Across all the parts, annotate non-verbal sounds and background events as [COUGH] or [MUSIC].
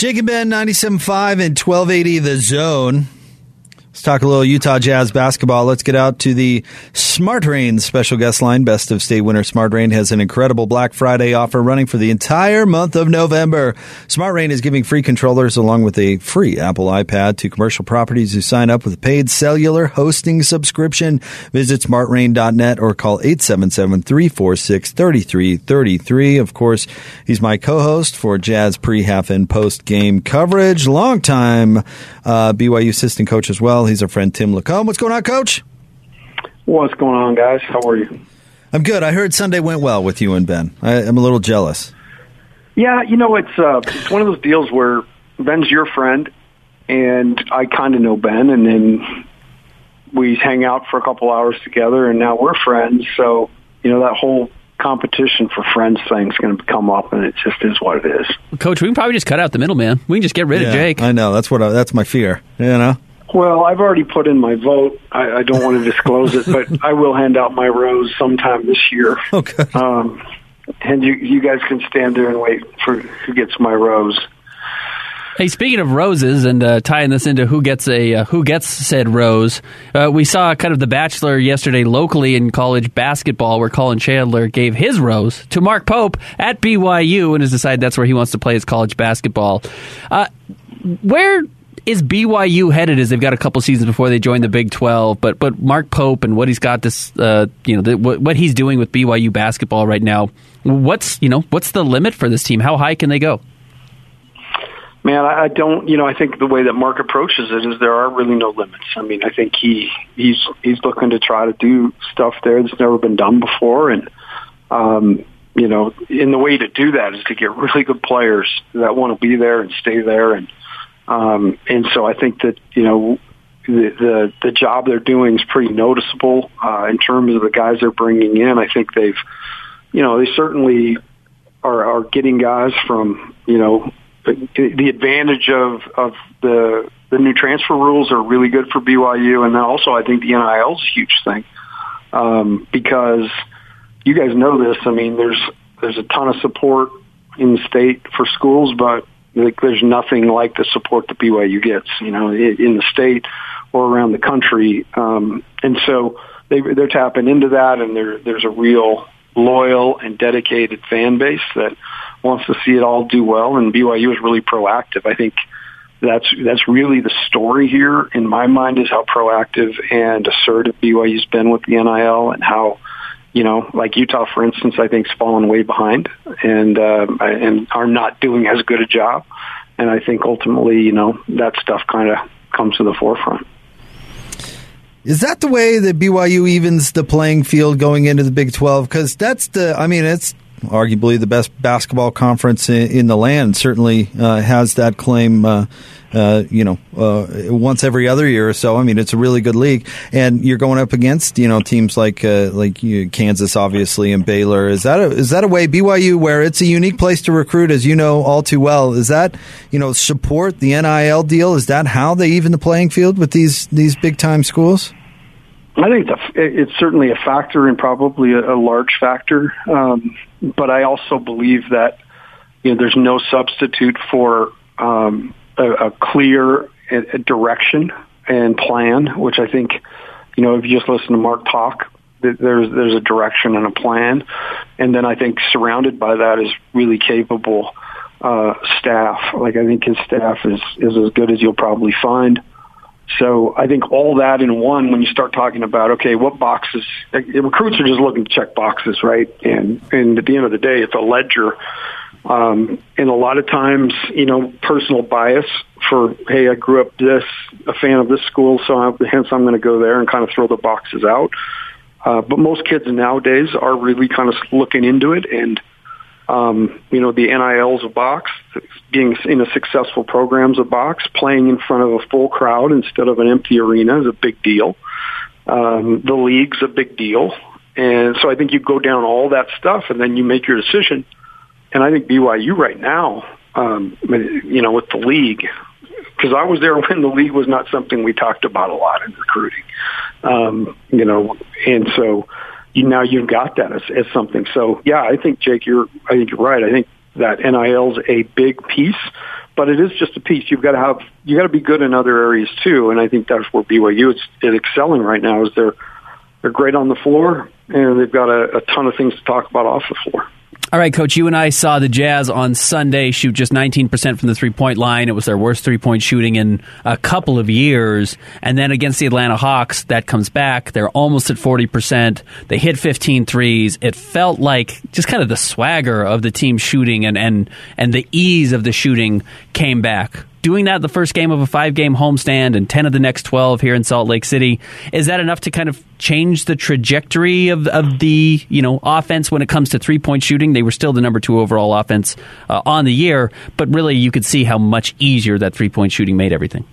And Ben, 97.5 and 1280 The Zone. Let's talk a little Utah Jazz basketball. Let's get out to the Smart Rain special guest line. Best of state winner Smart Rain has an incredible Black Friday offer running for the entire month of November. Smart Rain is giving free controllers along with a free Apple iPad to commercial properties who sign up with a paid cellular hosting subscription. Visit smartrain.net or call 877-346-3333. Of course, he's my co-host for Jazz pre, half, and post game coverage. Longtime uh, BYU assistant coach as well. He's our friend Tim LaComb. What's going on, Coach? What's going on, guys? How are you? I'm good. I heard Sunday went well with you and Ben. I, am a little jealous. Yeah, you know, it's uh, it's one of those deals where Ben's your friend, and I kind of know Ben, and then we hang out for a couple hours together, and now we're friends. So, you know, that whole competition for friends thing is going to come up, and it just is what it is. Coach, we can probably just cut out the middleman. We can just get rid yeah, of Jake. I know that's what I, that's my fear. You know. Well, I've already put in my vote. I, I don't want to disclose it, but [LAUGHS] I will hand out my rose sometime this year. Okay. Um, and you you guys can stand there and wait for who gets my rose. Hey, speaking of roses and uh, tying this into who gets a uh, who gets said rose, uh, we saw kind of the Bachelor yesterday locally in college basketball, where Collin Chandler gave his rose to Mark Pope at BYU and has decided that's where he wants to play his college basketball. Uh, where is BYU headed? As they've got a couple seasons before they join the Big Twelve, but but Mark Pope and what he's got this, uh, you know, the, what, what he's doing with BYU basketball right now. What's you know what's the limit for this team? How high can they go? Man, I don't. You know, I think the way that Mark approaches it is there are really no limits. I mean, I think he he's he's looking to try to do stuff there that's never been done before, and um, you know, in the way to do that is to get really good players that want to be there and stay there, and um, and so I think that you know the, the the job they're doing is pretty noticeable uh, in terms of the guys they're bringing in. I think they've, you know, they certainly are are getting guys from you know the, the advantage of of the the new transfer rules are really good for BYU, and then also I think the NIL is a huge thing um, because you guys know this. I mean, there's there's a ton of support in the state for schools, but like, there's nothing like the support that BYU gets, you know, in the state or around the country. Um, and so they, they're tapping into that, and there, there's a real loyal and dedicated fan base that wants to see it all do well. And BYU is really proactive. I think that's that's really the story here in my mind is how proactive and assertive BYU's been with the NIL and how you know, like Utah, for instance, I think's fallen way behind and uh, and are not doing as good a job. And I think ultimately, you know, that stuff kind of comes to the forefront. Is that the way that BYU evens the playing field going into the Big 12? Because that's the, I mean, it's arguably the best basketball conference in, in the land. Certainly uh, has that claim. Uh, uh, you know, uh, once every other year or so. I mean, it's a really good league, and you're going up against you know teams like uh, like you, Kansas, obviously, and Baylor. Is that a, is that a way BYU where it's a unique place to recruit, as you know all too well? Is that you know support the NIL deal? Is that how they even the playing field with these these big time schools? I think it's, certainly a factor and probably a, a large factor, um, but I also believe that you know there's no substitute for um, a, a clear a direction and plan, which I think, you know, if you just listen to Mark talk, there's there's a direction and a plan, and then I think surrounded by that is really capable uh, staff. Like I think his staff is is as good as you'll probably find. So I think all that in one, when you start talking about, okay, what boxes, like, recruits are just looking to check boxes, right? And, and at the end of the day, it's a ledger. Um, and a lot of times, you know, personal bias for, hey, I grew up this, a fan of this school, so I'm, hence I'm going to go there and kind of throw the boxes out. Uh, but most kids nowadays are really kind of looking into it and, um, you know, the NIL's a box, being in a successful program's a box, playing in front of a full crowd instead of an empty arena is a big deal. Um, the league's a big deal. And so I think you go down all that stuff and then you make your decision. And I think BYU right now, um, you know, with the league, because I was there [LAUGHS] when the league was not something we talked about a lot in recruiting. Um, you know, and so you, now you've got that as, as something. So yeah, I think Jake, you're I think you're right. I think that NIL is a big piece, but it is just a piece. You've got to have you got to be good in other areas too, and I think that's where BYU is, is excelling right now. Is they're they're great on the floor, and they've got a, a ton of things to talk about off the floor. All right, Coach, you and I saw the Jazz on Sunday shoot just 19% from the three point line. It was their worst three point shooting in a couple of years. And then against the Atlanta Hawks, that comes back. They're almost at 40%. They hit 15 threes. It felt like just kind of the swagger of the team shooting and, and, and the ease of the shooting came back doing that the first game of a five game homestand and 10 of the next 12 here in Salt Lake City, is that enough to kind of change the trajectory of, of the you know offense when it comes to three point shooting? They were still the number two overall offense uh, on the year, but really you could see how much easier that three point shooting made everything.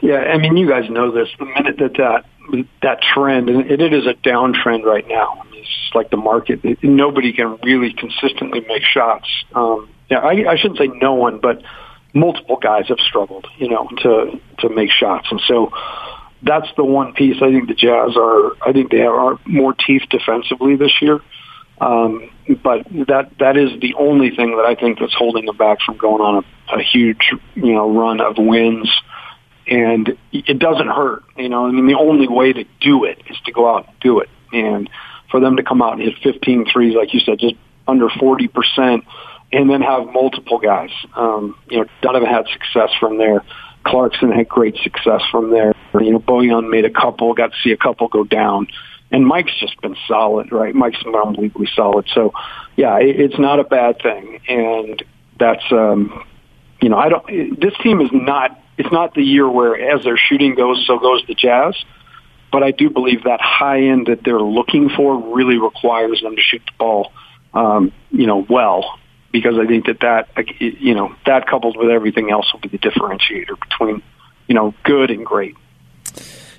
Yeah, I mean, you guys know this. The minute that that, that trend, and it is a downtrend right now, I mean, it's like the market. It, nobody can really consistently make shots. Um, yeah, I, I shouldn't say no one, but multiple guys have struggled, you know, to to make shots, and so that's the one piece I think the Jazz are. I think they are more teeth defensively this year, um, but that that is the only thing that I think that's holding them back from going on a, a huge, you know, run of wins. And it doesn't hurt, you know. I mean, the only way to do it is to go out and do it, and for them to come out and hit 15 threes, like you said, just under 40 percent and then have multiple guys. Um, you know, Donovan had success from there. Clarkson had great success from there. You know, Bojan made a couple, got to see a couple go down. And Mike's just been solid, right? Mike's been unbelievably solid. So, yeah, it, it's not a bad thing. And that's, um, you know, I don't, this team is not, it's not the year where as their shooting goes, so goes the Jazz. But I do believe that high end that they're looking for really requires them to shoot the ball, um, you know, well because I think that that you know that coupled with everything else will be the differentiator between you know good and great.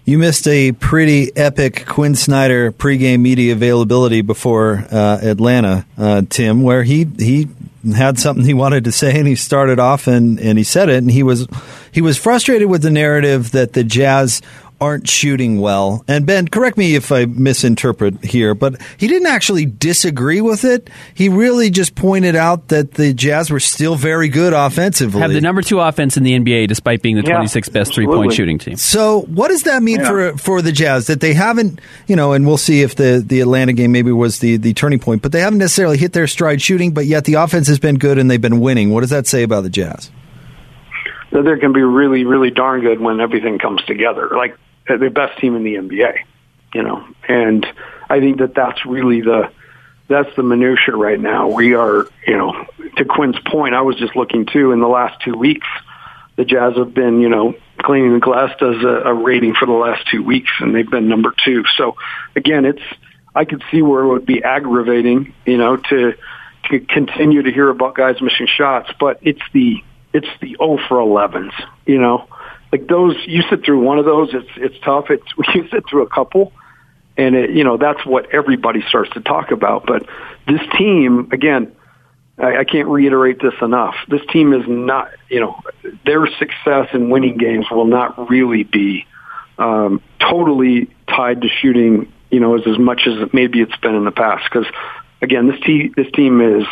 You missed a pretty epic Quin Snyder pregame media availability before uh, Atlanta, uh, Tim, where he he had something he wanted to say and he started off and, and he said it and he was he was frustrated with the narrative that the Jazz aren't shooting well. And Ben, correct me if I misinterpret here, but he didn't actually disagree with it. He really just pointed out that the Jazz were still very good offensively. Have the number two offense in the NBA despite being the yeah, 26th best three point shooting team. So, what does that mean yeah. for for the Jazz that they haven't, you know, and we'll see if the the Atlanta game maybe was the the turning point, but they haven't necessarily hit their stride shooting, but yet the offense has been good and they've been winning. What does that say about the Jazz? That they're going to be really, really darn good when everything comes together. Like Uh, the best team in the NBA, you know, and I think that that's really the that's the minutia right now. We are, you know, to Quin's point, I was just looking too in the last two weeks. The Jazz have been, you know, cleaning the glass does a, a rating for the last two weeks, and they've been number two. So again, it's I could see where it would be aggravating, you know, to to continue to hear about guys missing shots, but it's the it's the 0 for 11s, you know like those you sit through one of those it's it's tough. It's [LAUGHS] you sit through a couple. And it you know that's what everybody starts to talk about. But this team again I, I can't reiterate this enough. This team is not you know their success in winning games will not really be um totally tied to shooting you know as as much as maybe it's been in the past. Because again this team this team is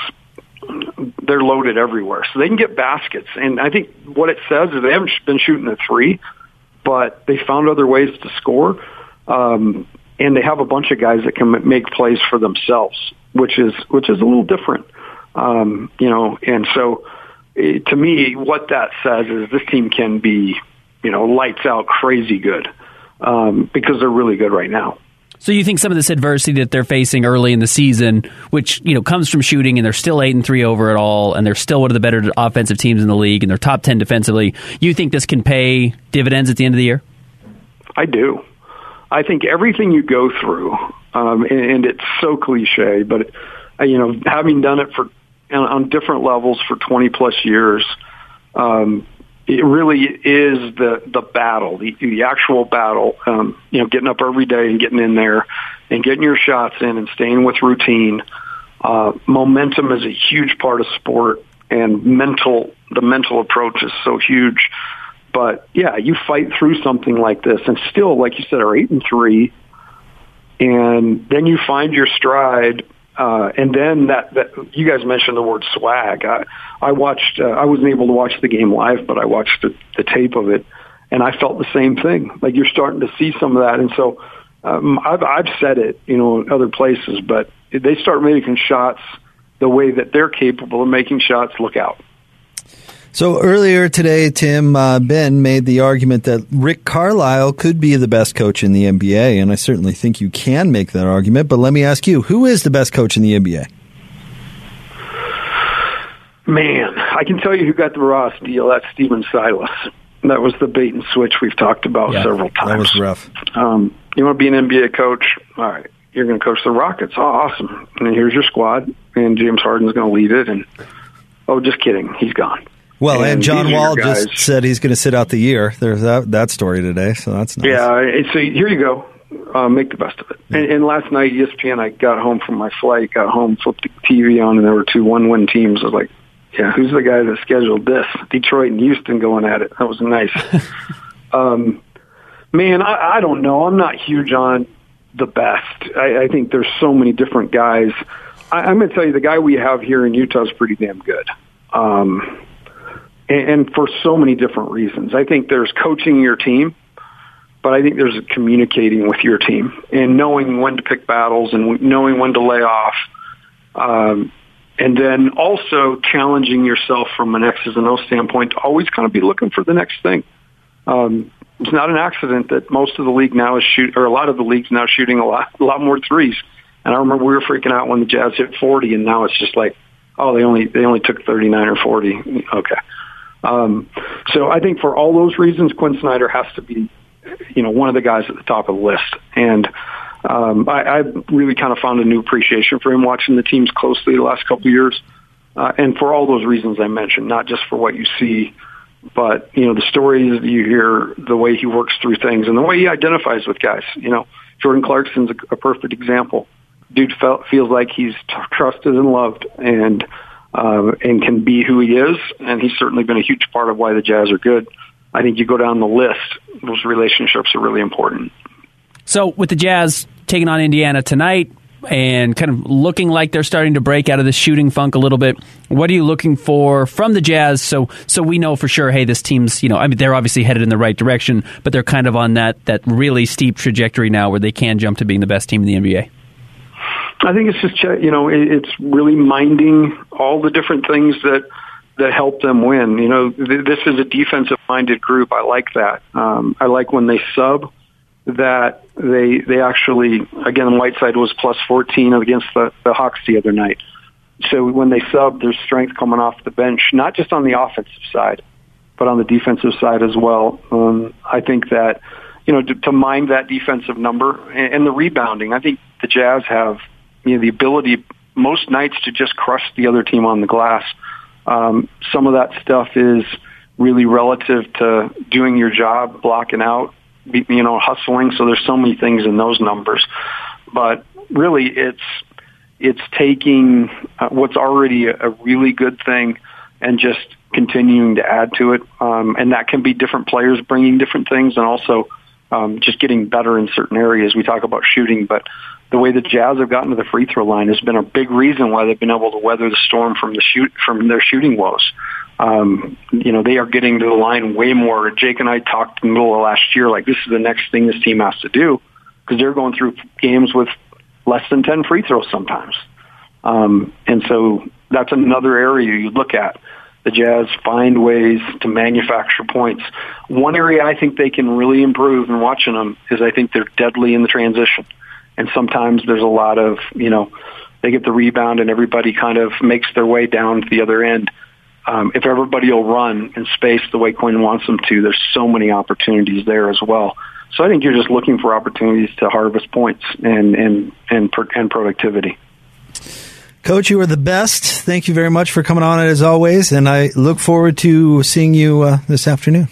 they're loaded everywhere, so they can get baskets. And I think what it says is they haven't been shooting a three, but they found other ways to score. Um, and they have a bunch of guys that can make plays for themselves, which is which is a little different. Um, you know, and so eh, to me, what that says is this team can be, you know, lights out crazy good um, because they're really good right now. So you think some of this adversity that they're facing early in the season, which you know comes from shooting, and they're still eight and three over it all, and they're still one of the better offensive teams in the league, and they're top ten defensively. You think this can pay dividends at the end of the year? I do. I think everything you go through, um, and, and it's so cliche, but uh, you know, having done it for on different levels for twenty plus years, um, it really is the the battle, the the actual battle. Um, you know, getting up every day and getting in there and getting your shots in and staying with routine. Uh, momentum is a huge part of sport, and mental the mental approach is so huge. But yeah, you fight through something like this, and still, like you said, are eight and three, and then you find your stride uh, and then that, that you guys mentioned the word swag. I, I watched. Uh, I wasn't able to watch the game live, but I watched the, the tape of it, and I felt the same thing. Like you're starting to see some of that, and so um, I've I've said it, you know, in other places, but they start making shots the way that they're capable of making shots. Look out. So earlier today, Tim uh, Ben made the argument that Rick Carlisle could be the best coach in the NBA, and I certainly think you can make that argument. But let me ask you, who is the best coach in the NBA? Man, I can tell you who got the Ross deal. That's Stephen Silas. That was the bait and switch we've talked about yeah, several times. That was rough. Um, you want to be an NBA coach? All right, you're going to coach the Rockets. Oh, awesome! And here's your squad, and James Harden's going to lead it. And oh, just kidding, he's gone. Well, and, and John Wall just said he's going to sit out the year. There's that that story today, so that's nice. Yeah, so here you go. Uh, make the best of it. And, and last night, ESPN, I got home from my flight, got home, flipped the TV on, and there were two one-win teams. I was like, yeah, who's the guy that scheduled this? Detroit and Houston going at it. That was nice. [LAUGHS] um, man, I, I don't know. I'm not huge on the best. I, I think there's so many different guys. I, I'm going to tell you, the guy we have here in Utah is pretty damn good. Um, and, for so many different reasons. I think there's coaching your team, but I think there's communicating with your team and knowing when to pick battles and knowing when to lay off. Um, and then also challenging yourself from an X's and O standpoint to always kind of be looking for the next thing. Um, it's not an accident that most of the league now is shoot, or a lot of the leagues now shooting a lot, a lot more threes. And I remember we were freaking out when the Jazz hit 40, and now it's just like, oh, they only they only took 39 or 40. Okay, um, so I think for all those reasons, Quin Snyder has to be, you know, one of the guys at the top of the list. And um, I, I really kind of found a new appreciation for him watching the teams closely the last couple of years. Uh, and for all those reasons I mentioned, not just for what you see, but you know the stories that you hear, the way he works through things, and the way he identifies with guys. You know, Jordan Clarkson's a, a perfect example. Dude felt, feels like he's t- trusted and loved, and uh, and can be who he is. And he's certainly been a huge part of why the Jazz are good. I think you go down the list; those relationships are really important. So, with the Jazz taking on Indiana tonight, and kind of looking like they're starting to break out of the shooting funk a little bit. What are you looking for from the Jazz? So so we know for sure, hey, this team's you know, I mean, they're obviously headed in the right direction, but they're kind of on that that really steep trajectory now where they can jump to being the best team in the NBA. I think it's just you know it's really minding all the different things that that help them win. You know, this is a defensive minded group. I like that. Um, I like when they sub that they they actually again Whiteside was plus 14 against the, the Hawks the other night. So when they sub, there's strength coming off the bench, not just on the offensive side, but on the defensive side as well. Um, I think that you know to, to mind that defensive number and, and the rebounding. I think the Jazz have you know, the ability most nights to just crush the other team on the glass. Um, some of that stuff is really relative to doing your job, blocking out, you know, hustling. So there's so many things in those numbers, but really it's it's taking uh, what's already a, a really good thing and just continuing to add to it. Um, and that can be different players bringing different things, and also um, just getting better in certain areas. We talk about shooting, but the way the Jazz have gotten to the free throw line has been a big reason why they've been able to weather the storm from the shoot from their shooting woes. Um, you know, they are getting to the line way more. Jake and I talked in the middle of last year, like this is the next thing this team has to do because they're going through games with less than 10 free throws sometimes. Um, and so that's another area you look at. The Jazz find ways to manufacture points. One area I think they can really improve in watching them is I think they're deadly in the transition. And sometimes there's a lot of, you know, they get the rebound and everybody kind of makes their way down to the other end. Um, if everybody will run in space the way Quin wants them to, there's so many opportunities there as well. So I think you're just looking for opportunities to harvest points and and and, and productivity. Coach, you are the best. Thank you very much for coming on it as always, and I look forward to seeing you uh, this afternoon.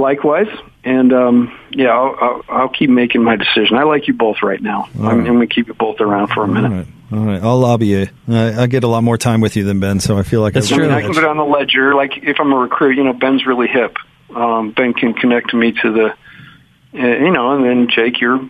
Likewise, and um, yeah, I'll, I'll, I'll, keep making my decision. I like you both right now. I'm, right. Going to keep you both around for a minute. All right, All right. I'll lobby you. I, I, get a lot more time with you than Ben, so I feel like that's I, true. I, mean, I can put on the ledger. Like if I'm a recruit, you know, Ben's really hip. Um, ben can connect me to the, uh, you know, and then Jake, you're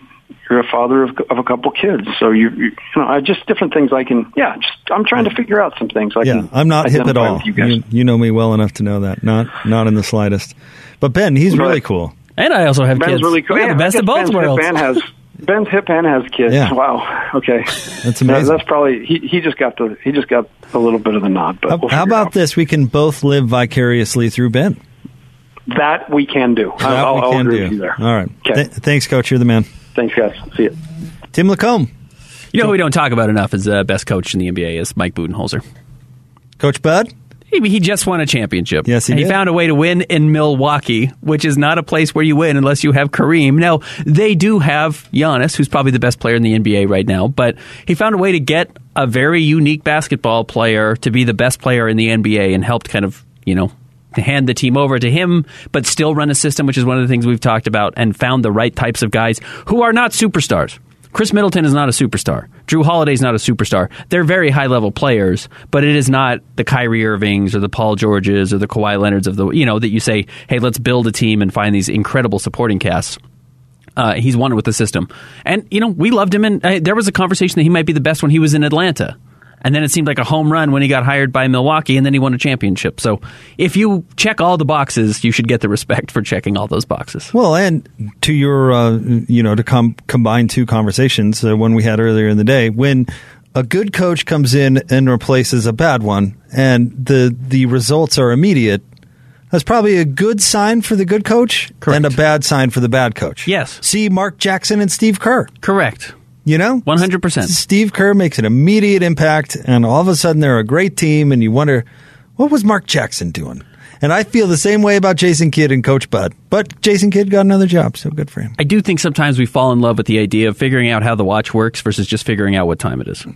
you're a father of, of a couple kids, so you, you, you know, I just different things I can. Yeah, just I'm trying to figure out some things. I yeah, I'm not hip at all. You, you, you, know me well enough to know that. Not not in the slightest. But Ben, he's but, really cool. And I also have Ben's kids. really cool. Yeah, the best of both Ben's worlds. Ben has [LAUGHS] Ben's hip and has kids. Yeah. Wow. Okay. That's amazing. that's probably he, he just got the he just got a little bit of the nod. But how, we'll how about this? We can both live vicariously through Ben. That we can do. That I'll, we I'll can agree do. there. All right. Okay. Th- thanks, Coach. You're the man. Thanks, guys. See you. Tim LaComb. You know who we don't talk about enough as uh, best coach in the NBA is Mike Budenholzer. Coach Bud? He, he just won a championship. Yes, he and did. he found a way to win in Milwaukee, which is not a place where you win unless you have Kareem. Now, they do have Giannis, who's probably the best player in the NBA right now, but he found a way to get a very unique basketball player to be the best player in the NBA and helped kind of, you know, hand the team over to him, but still run a system, which is one of the things we've talked about, and found the right types of guys who are not superstars. Khris Middleton is not a superstar. Jrue Holiday is not a superstar. They're very high level players, but it is not the Kyrie Irvings or the Paul Georges or the Kawhi Leonards of the you know that you say, hey, let's build a team and find these incredible supporting casts. Uh, he's won with the system, and you know we loved him. And uh, there was a conversation that he might be the best when he was in Atlanta. And then it seemed like a home run when he got hired by Milwaukee, and then he won a championship. So if you check all the boxes, you should get the respect for checking all those boxes. Well, and to your, uh, you know, to com- combine two conversations, uh, one we had earlier in the day, when a good coach comes in and replaces a bad one, and the the results are immediate. That's probably a good sign for the good coach Correct. and a bad sign for the bad coach. Yes. See Mark Jackson and Steve Kerr. Correct. You know? 100%. Steve Kerr makes an immediate impact, and all of a sudden they're a great team, and you wonder, what was Mark Jackson doing? And I feel the same way about Jason Kidd and Coach Bud. But Jason Kidd got another job, so good for him. I do think sometimes we fall in love with the idea of figuring out how the watch works versus just figuring out what time it is.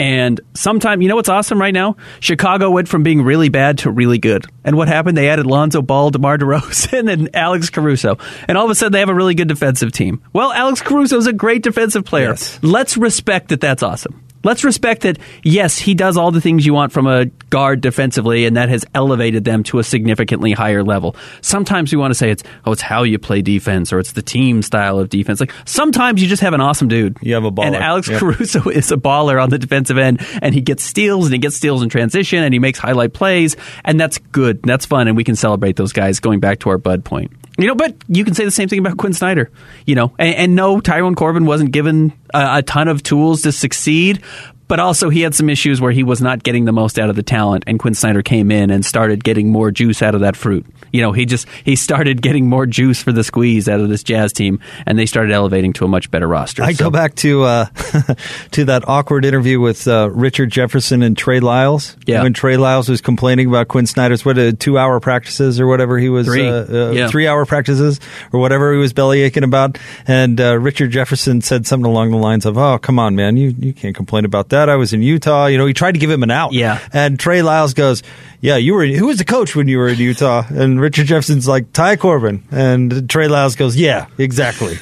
And sometime, you know what's awesome right now? Chicago went from being really bad to really good. And what happened? They added Lonzo Ball, DeMar DeRozan, [LAUGHS] and Alex Caruso. And all of a sudden, they have a really good defensive team. Well, Alex Caruso is a great defensive player. Yes. Let's respect that that's awesome. Let's respect that, yes, he does all the things you want from a guard defensively, and that has elevated them to a significantly higher level. Sometimes we want to say it's, oh, it's how you play defense, or it's the team style of defense. Like, sometimes you just have an awesome dude. You have a baller. And Alex Yep. Caruso [LAUGHS] is a baller on the defensive end, and he gets steals, and he gets steals in transition, and he makes highlight plays, and that's good. That's fun, and we can celebrate those guys going back to our Bud point. You know, but you can say the same thing about Quin Snyder. You know, and, and no, Tyrone Corbin wasn't given a, a ton of tools to succeed, but also he had some issues where he was not getting the most out of the talent, and Quin Snyder came in and started getting more juice out of that fruit. You know, he just he started [LAUGHS] getting more juice for the squeeze out of this Jazz team, and they started elevating to a much better roster. I So- go back to uh, [LAUGHS] to that awkward interview with uh, Richard Jefferson and Trey Lyles. Yeah. when Trey Lyles was complaining about Quin Snyder's what uh, two hour practices or whatever he was Three. uh, uh, Yeah. three hour practices or whatever he was belly aching about, and uh, Richard Jefferson said something along the lines of, "Oh, come on, man, you you can't complain about that. I was in Utah. You know, he tried to give him an out. Yeah. and Trey Lyles goes." Yeah, you were. Who was the coach when you were in Utah? And Richard Jefferson's like Ty Corbin, and Trey Lyles goes, "Yeah, exactly."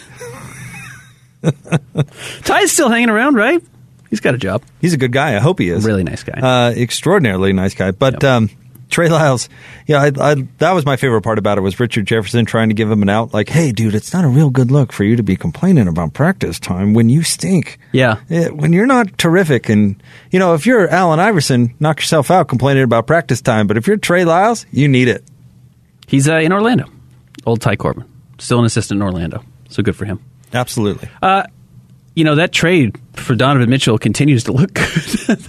[LAUGHS] Ty's still hanging around, right? He's got a job. He's a good guy. I hope he is. Really nice guy. Uh, extraordinarily nice guy. But Yep. um, Trey Lyles, yeah, I, I, that was my favorite part about it was Richard Jefferson trying to give him an out. Like, hey, dude, it's not a real good look for you to be complaining about practice time when you stink. Yeah. Eh, when you're not terrific, and you know, if you're Allen Iverson, knock yourself out complaining about practice time. But if you're Trey Lyles, you need it. He's uh, in Orlando. Old Ty Corbin. Still an assistant in Orlando. So good for him. Absolutely. Uh, you know that trade for Donovan Mitchell continues to look [LAUGHS] good.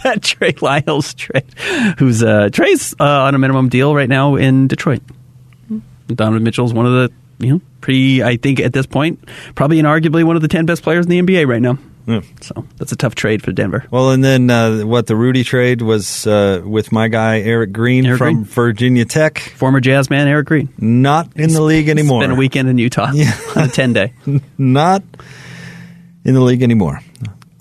that Trey Lyles trade, who's uh, Trey's uh, on a minimum deal right now in Detroit. Donovan Mitchell is one of the you know pretty. I think at this point, probably and arguably one of the ten best players in the NBA right now. Yeah. So that's a tough trade for Denver. Well, and then uh, what the Rudy trade was uh, with my guy Erick Green Eric from Green. Virginia Tech. Former Jazz man Erick Green. Not in the league anymore. Spent a weekend in Utah Yeah. [LAUGHS] on a ten day. [LAUGHS] Not in the league anymore.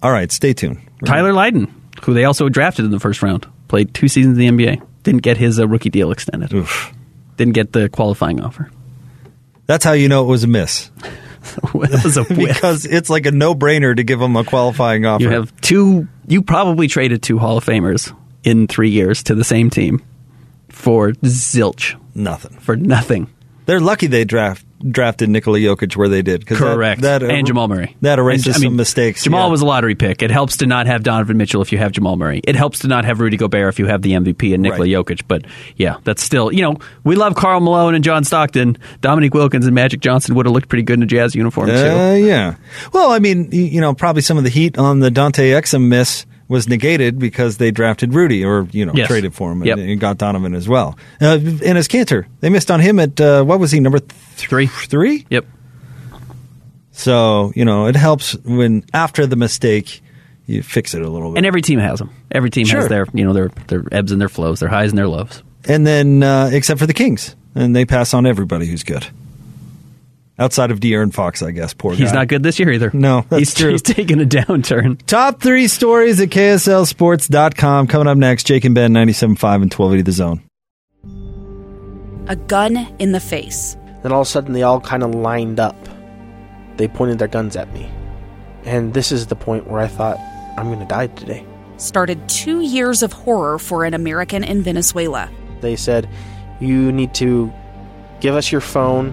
All right, stay tuned. Tyler Lydon, who they also drafted in the first round, played two seasons in the NBA. Didn't get his uh, rookie deal extended. Oof. Didn't get the qualifying offer. That's how you know it was a miss [LAUGHS] that was a [LAUGHS] because it's like a no-brainer to give him a qualifying offer. You have two. You probably traded two Hall of Famers in three years to the same team for zilch nothing. for nothing. They're lucky they draft drafted Nikola Jokic where they did. 'cause that- Correct. That, and Jamal Murray. That erases And, I mean, some mistakes. Jamal yeah. was a lottery pick. It helps to not have Donovan Mitchell if you have Jamal Murray. It helps to not have Rudy Gobert if you have the MVP and Nikola Right. Jokic. But yeah, that's still you know we love Karl Malone and John Stockton. Dominique Wilkins and Magic Johnson would have looked pretty good in a Jazz uniform Uh, too. yeah. Well, I mean, you know, probably some of the heat on the Dante Exum miss was negated because they drafted Rudy or, you know, Yes. traded for him Yep. and, and got Donovan as well. Uh, and Enes Kanter, they missed on him at, uh, what was he, number th- Three. Three? Yep. So, you know, it helps when after the mistake, you fix it a little bit. And every team has them. Every team Sure. has their you know their their ebbs and their flows, their highs and their lows. And then, uh, except for the Kings, and they pass on everybody who's good. Outside of De'Aaron Fox, I guess. Poor guy. He's not good this year either. No, [LAUGHS] that's he's, true. he's taking a downturn. Top three stories at KSLSports.com. Coming up next, Jake and Ben, 97.5 and 1280 The Zone. A gun in the face. Then all of a sudden, they all kind of lined up. They pointed their guns at me. And this is the point where I thought, I'm going to die today. Started two years of horror for an American in Venezuela. They said, You need to give us your phone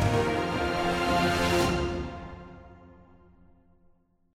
Thank you.